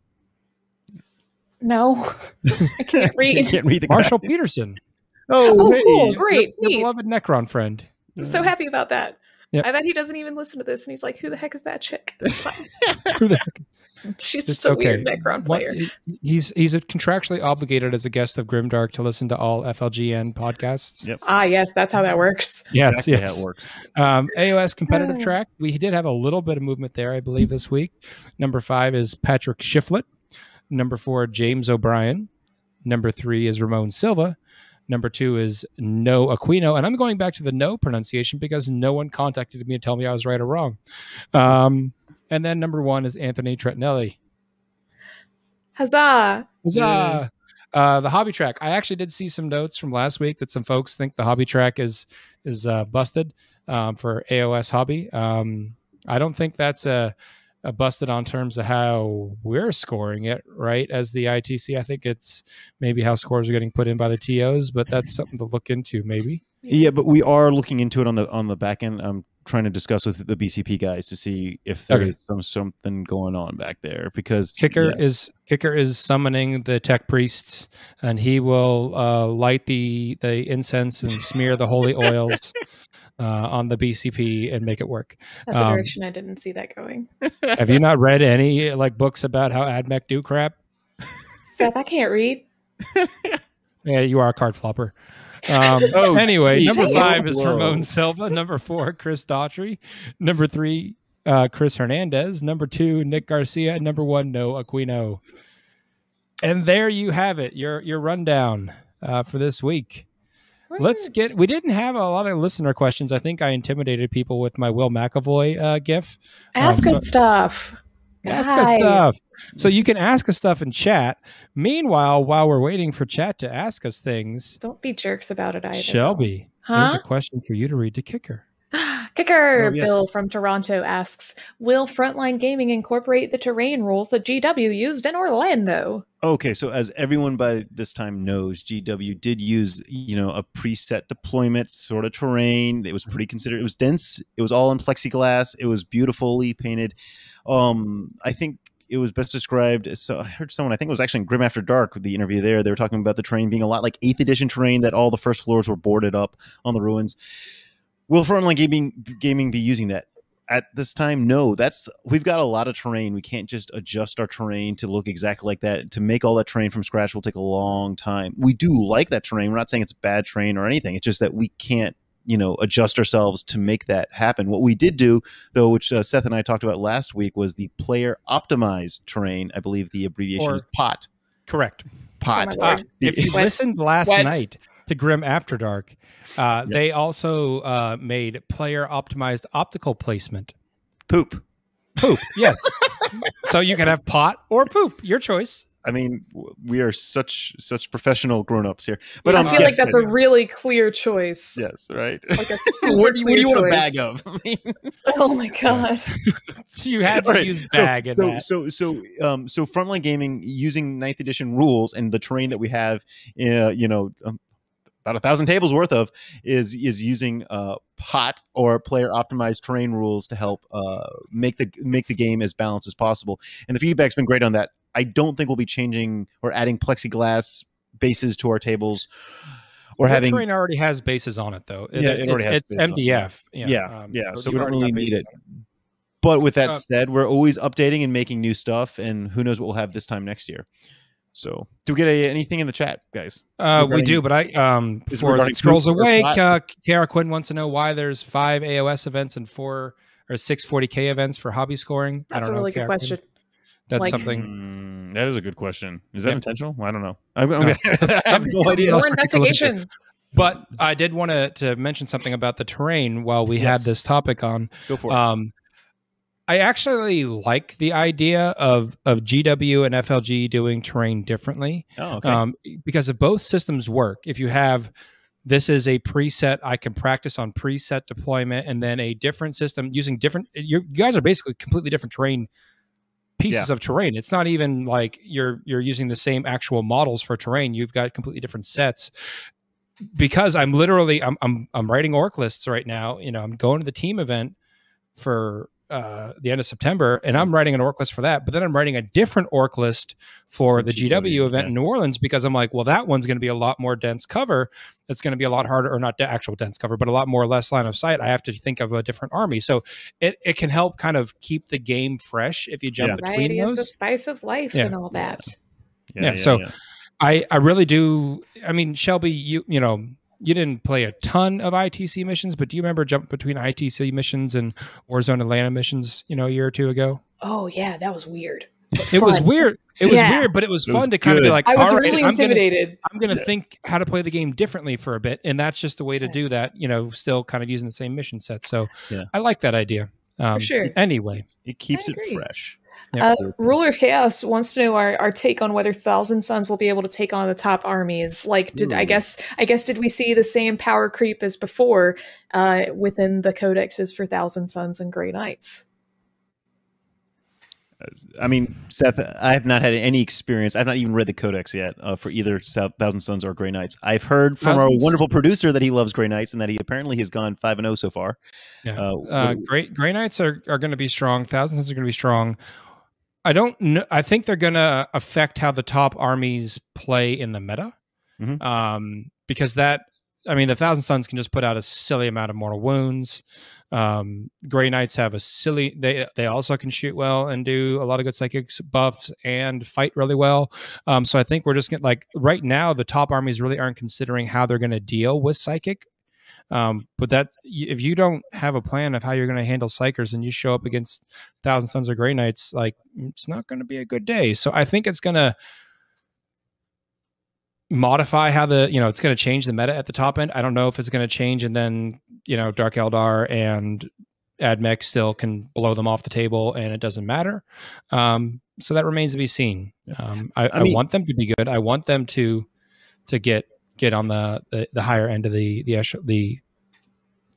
No. I can't read. I can't read the Marshall graphic. Peterson. Oh, Oh, hey. cool. Great. Your Neat. beloved Necron friend. I'm so happy about that. Yep. I bet he doesn't even listen to this and he's like, who the heck is that chick? That's fine. Who the heck- She's It's just a okay. weird Necron What- player. he- he's he's contractually obligated as a guest of Grimdark to listen to all FLGN podcasts. Yep. Ah, yes, that's how that works. Yes, Exactly yes. how it works. Um, AOS competitive track. We did have a little bit of movement there, I believe, this week. Number five is Patrick Shiflett. Number four, James O'Brien. Number three is Ramon Silva. Number two is No Aquino. And I'm going back to the no pronunciation because no one contacted me to tell me I was right or wrong. Um, and then number one is Anthony Trettinelli. Huzzah. Huzzah! Uh, the hobby track. I actually did see some notes from last week that some folks think the hobby track is is uh, busted um, for AOS hobby. Um, I don't think that's a, a busted on terms of how we're scoring it, right? As the ITC, I think it's maybe how scores are getting put in by the TOs, but that's something to look into, maybe. Yeah, but we are looking into it on the on the back end. I'm trying to discuss with the BCP guys to see if there Okay. is some something going on back there because Kicker yeah, is Kicker is summoning the tech priests, and he will uh, light the the incense and smear the holy oils uh, on the BCP and make it work. That's a Um, direction I didn't see that going. Have you not read any like books about how AdMech do crap? Seth, I can't read. Yeah, you are a card flopper. Um, Oh, anyway, number five is Whoa. Ramon Silva. Number four, Chris Daughtry. Number three, uh, Chris Hernandez. Number two, Nick Garcia. And number one, No Aquino. And there you have it. Your your rundown uh, for this week. Let's get. We didn't have a lot of listener questions. I think I intimidated people with my Will McAvoy uh, gif. ask um, us stuff. Ask us stuff. So you can ask us stuff in chat. Meanwhile, while we're waiting for chat to ask us things, Don't be jerks about it either. Shelby, there's a question for you to read to Kicker. Kicker Oh, yes. Bill from Toronto asks Will Frontline Gaming incorporate the terrain rules that GW used in Orlando? Okay, so as everyone by this time knows, GW did use you know a preset deployment sort of terrain. It was pretty considered. It was dense. It was all in plexiglass. It was beautifully painted. Um, I think it was best described. So I heard someone. I think it was actually in Grim After Dark. The interview there, they were talking about the terrain being a lot like Eighth Edition terrain. That all the first floors were boarded up on the ruins. Will Frontline Gaming Gaming be using that? at this time no. That's we've got a lot of terrain. We can't just adjust our terrain to look exactly like that to make all that terrain from scratch will take a long time. We do like that terrain. We're not saying it's bad terrain or anything. It's just that we can't you know adjust ourselves to make that happen. What we did do though which uh, seth and i talked about last week was the player optimized terrain i believe the abbreviation Or- is pot. Correct. pot. Oh Uh, if you listened last What? night, to Grim After Dark, uh, they also uh, made player optimized optical placement. Poop. Poop, yes. so you can have pot or poop, your choice. I mean, we are such such professional grown-ups here. But I um, feel yes, like that's yes, a really clear choice. yes, right. Like a super what do you, what do you clear want a bag of? I mean, Oh my god. You had to All right, use so- bag in so, that. so so um so frontline gaming using ninth edition rules and the terrain that we have uh, you know um, about a thousand tables worth of is is using uh pot or player optimized terrain rules to help uh make the make the game as balanced as possible and the feedback's been great on that i don't think we'll be changing or adding plexiglass bases to our tables or having terrain already has bases on it, though. Yeah, it it's, already has it's bases on it. MDF. Yeah, um, yeah, so we don't really need it. But with that Uh, said, we're always updating and making new stuff, and who knows what we'll have this time next year. So, do we get a, anything in the chat, guys? Uh, we do, but I um before regarding it scrolls poop away, uh, Kara Quinn wants to know why there's five AOS events and four or six 40k events for hobby scoring. I That's don't a know, really good Kara Quinn. question. That's Like- something. Mm, that is a good question. Is that Yeah. intentional? I don't know. I'm, I'm No. I have no idea. Else More we could go investigation. But I did want to to mention something about the terrain while we Yes. had this topic on. Go for it. Um, I actually like the idea of of GW and FLG doing terrain differently. oh, okay. um, because if both systems work, if you have this is a preset, I can practice on preset deployment, and then a different system using different. You guys are basically completely different terrain pieces of terrain. It's not even like you're you're using the same actual models for terrain. You've got completely different sets. Because I'm literally I'm I'm I'm writing orc lists right now. You know, I'm going to the team event for uh, the end of September, and I'm writing an orc list for that. But then I'm writing a different orc list for For the GW, GW event yeah. in New Orleans because I'm like, well, that one's going to be a lot more dense cover. It's going to be a lot harder, or not the actual dense cover, but a lot more less line of sight. I have to think of a different army, so it it can help kind of keep the game fresh if you jump Yeah. between Variety is the spice of life Yeah. and all that. yeah, so- I I really do. I mean, Shelby, you you know. You didn't play a ton of ITC missions, but do you remember jumping between ITC missions and Warzone Atlanta missions, you know, a year or two ago? Oh yeah, that was weird. It was weird. It was Yeah. weird, but it was It fun was to kind of be like, I was all right, really I'm gonna, intimidated. I'm going to Yeah. think how to play the game differently for a bit, and that's just a way to Yeah. do that. You know, still kind of using the same mission set. So Yeah. I like that idea. Um, sure. Anyway, it keeps it fresh. Yeah. Uh, Ruler of Chaos wants to know our, our take on whether Thousand Sons will be able to take on the top armies. Like, did I guess I guess did we see the same power creep as before uh, within the codexes for Thousand Sons and Grey Knights? I mean, Seth, I have not had any experience. I've not even read the Codex yet uh, for either Thousand Sons or Grey Knights. I've heard from Thousands- our wonderful producer that he loves Grey Knights and that he apparently has gone five and zero so far. yeah. Uh, Uh, what- great Grey Knights are, are going to be strong. Thousands are going to be strong. I don't know. I think they're going to affect how the top armies play in the meta. Mhm. Um, because that, I mean, the Thousand Sons can just put out a silly amount of mortal wounds. Um, Grey Knights have a silly. They they also can shoot well and do a lot of good psychics buffs and fight really well. Um, so I think we're just getting like right now the top armies really aren't considering how they're going to deal with psychic. Um, but that if you don't have a plan of how you're going to handle psykers and you show up against Thousand Sons or Grey Knights, like it's not going to be a good day. So I think it's going to modify how the you know it's going to change the meta at the top end. I don't know if it's going to change and then you know Dark Eldar and AdMech still can blow them off the table and it doesn't matter. Um, so that remains to be seen. Um, I, I, I want them to be good. I want them to to get get on the the, the higher end of the the echelon- the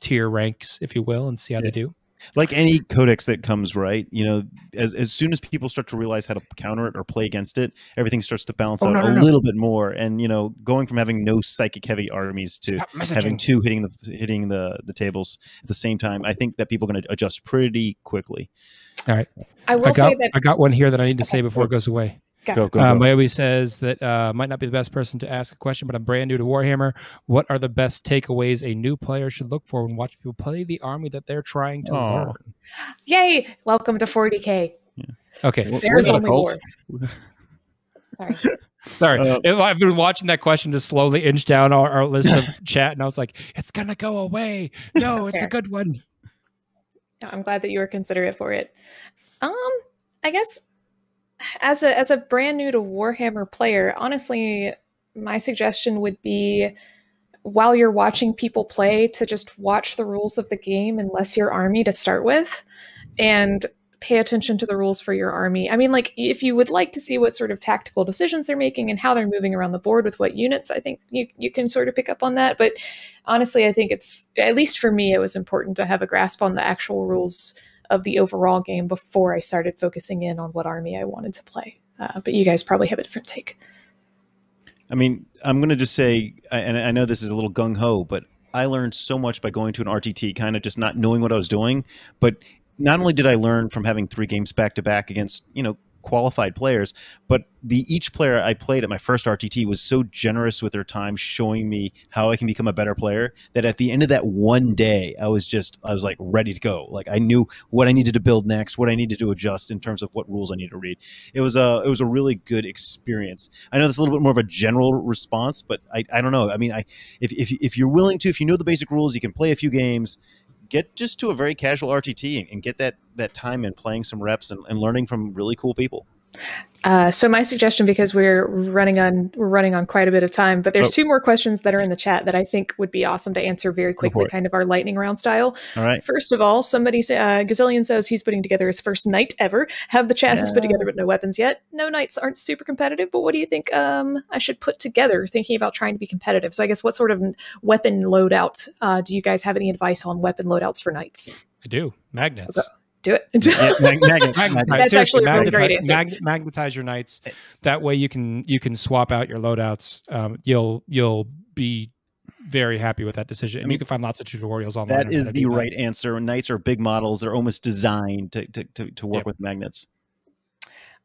tier ranks, if you will, and see how Yeah. they do. like any codex that comes right you know as, as soon as people start to realize how to counter it or play against it everything starts to balance Oh, out no, no, a no. little bit more and you know going from having no psychic heavy armies to having two hitting the hitting the the tables at the same time i think that people are going to adjust pretty quickly All right, I will got say that I got one here that I need to say before it goes away. Go. go go, Uh, go. Says that uh, might not be the best person to ask a question, but I'm brand new to Warhammer. What are the best takeaways a new player should look for when watching people play the army that they're trying to Aw. learn? yay! Welcome to 40k. Okay, There's we're not a only cult. more. Sorry. sorry. Uh, I've been watching that question just slowly inch down our, our list of chat, and I was like, "It's gonna go away." No, it's a good one. Yeah, I'm glad that you were considerate for it. Um, I guess as a as a brand new to Warhammer player, honestly, my suggestion would be while you're watching people play to just watch the rules of the game unless you're army to start with and pay attention to the rules for your army. I mean, like, if you would like to see what sort of tactical decisions they're making and how they're moving around the board with what units, I think you, you can sort of pick up on that. But honestly, I think it's, at least for me, it was important to have a grasp on the actual rules of the overall game before I started focusing in on what army I wanted to play. Uh, but you guys probably have a different take. I mean, I'm going to just say, and I know this is a little gung ho, but I learned so much by going to an RTT, kind of just not knowing what I was doing. But not only did I learn from having three games back to back against, you know, qualified players, but the each player I played at my first RTT was so generous with their time, showing me how I can become a better player. That at the end of that one day, I was just I was like ready to go. Like I knew what I needed to build next, what I needed to adjust in terms of what rules I need to read. It was a it was a really good experience. I know that's a little bit more of a general response, but I, I don't know. I mean, I if, if if you're willing to, if you know the basic rules, you can play a few games get just to a very casual RTT and, and get that that time in playing some reps and, and learning from really cool people. Uh, so my suggestion, because we're running on we're running on quite a bit of time, but there's oh. two more questions that are in the chat that I think would be awesome to answer very quickly, kind of our lightning round style. All right. First of all, somebody uh, Gazillion says he's putting together his first knight ever. Have the chassis yeah. put together, but no weapons yet. No knights aren't super competitive, but what do you think? Um, I should put together, thinking about trying to be competitive. So I guess what sort of weapon loadout uh, do you guys have any advice on weapon loadouts for knights? I do magnets. Okay do it. yeah, mag- magnets, magnets. That's actually a really great answer. Mag- magnetize your knights. That way you can you can swap out your loadouts. Um, you'll you'll be very happy with that decision. And I mean, you can find lots of tutorials online. That is the right that. answer. Knights are big models. They're almost designed to to, to, to work yep. with magnets.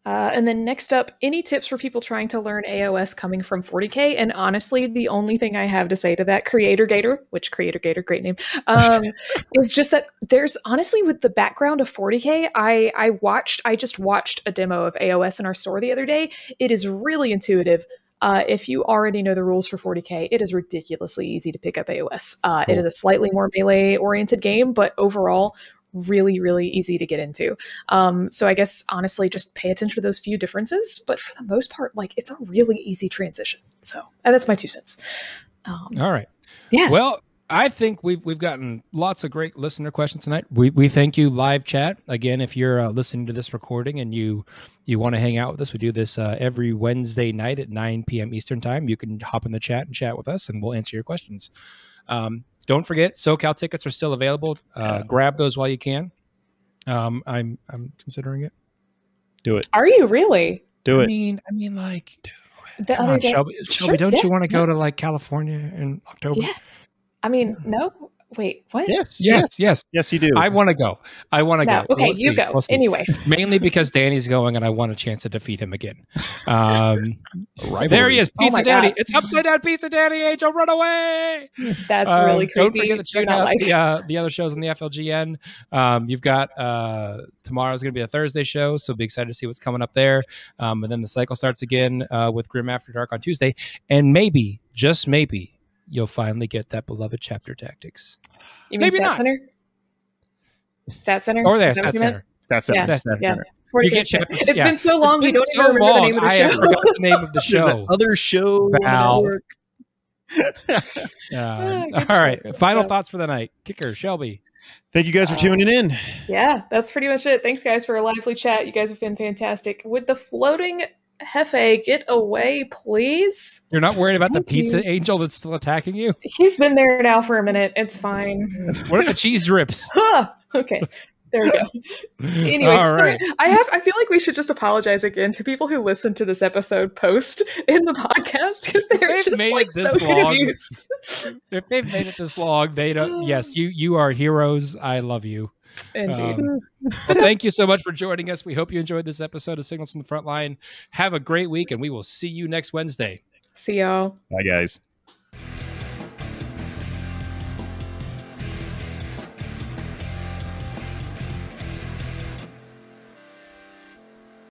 Uh, and then next up, any tips for people trying to learn AOS coming from 40k? And honestly, the only thing I have to say to that, Creator Gator, which Creator Gator, great name, um, is just that there's honestly with the background of 40k, I I watched, I just watched a demo of AOS in our store the other day. It is really intuitive. Uh, if you already know the rules for 40k, it is ridiculously easy to pick up AOS. Uh, cool. It is a slightly more melee oriented game, but overall, really, really easy to get into. Um, so I guess honestly, just pay attention to those few differences. But for the most part, like it's a really easy transition. So that's my two cents. Um, All right. Yeah. Well, I think we've we've gotten lots of great listener questions tonight. We we thank you live chat again. If you're uh, listening to this recording and you you want to hang out with us, we do this uh, every Wednesday night at 9 p.m. Eastern time. You can hop in the chat and chat with us, and we'll answer your questions. Um, don't forget, SoCal tickets are still available. Uh, yeah. Grab those while you can. Um, I'm I'm considering it. Do it. Are you really? Do it. I mean, I mean, like, the other on, day, Shelby, Shelby, sure, don't yeah, you want to go to like California in October? Yeah. I mean, no, Wait, what? Yes, yes, yes, yes. You do. I want to go. I want to no, go. Okay, we'll you see. go. We'll anyway, mainly because Danny's going, and I want a chance to defeat him again. Um, there he is, oh Pizza oh Daddy. God. It's upside down Pizza Daddy. Angel, run away! That's um, really creepy. Don't forget to check out like... the, uh, the other shows on the FLGN. Um, you've got uh, tomorrow's going to be a Thursday show, so be excited to see what's coming up there. Um, and then the cycle starts again uh, with Grim After Dark on Tuesday, and maybe, just maybe, you'll finally get that beloved chapter tactics. You mean Maybe Stat not. Center? Stat Center? Or there, Stat Center. Stat Center. Yeah. Stat yeah. Center. You get chapter, it's yeah. been so long, we don't so even remember long, the name of the show. I forgot the name of the show. other show. Val. uh, all right. Final thoughts for the night. Kicker, Shelby. Thank you guys for tuning in. Yeah, that's pretty much it. Thanks, guys, for a lively chat. You guys have been fantastic. With the floating Hefe, get away, please. You're not worried about Thank the pizza you. angel that's still attacking you? He's been there now for a minute. It's fine. What if the cheese drips? huh. Okay. There we go. Anyway, right. I have I feel like we should just apologize again to people who listen to this episode post in the podcast because they're just like so long, confused. if they've made it this long, they don't yes, you you are heroes. I love you. Indeed. Um, well, thank you so much for joining us. We hope you enjoyed this episode of Signals from the Front Line. Have a great week, and we will see you next Wednesday. See y'all. Bye, guys.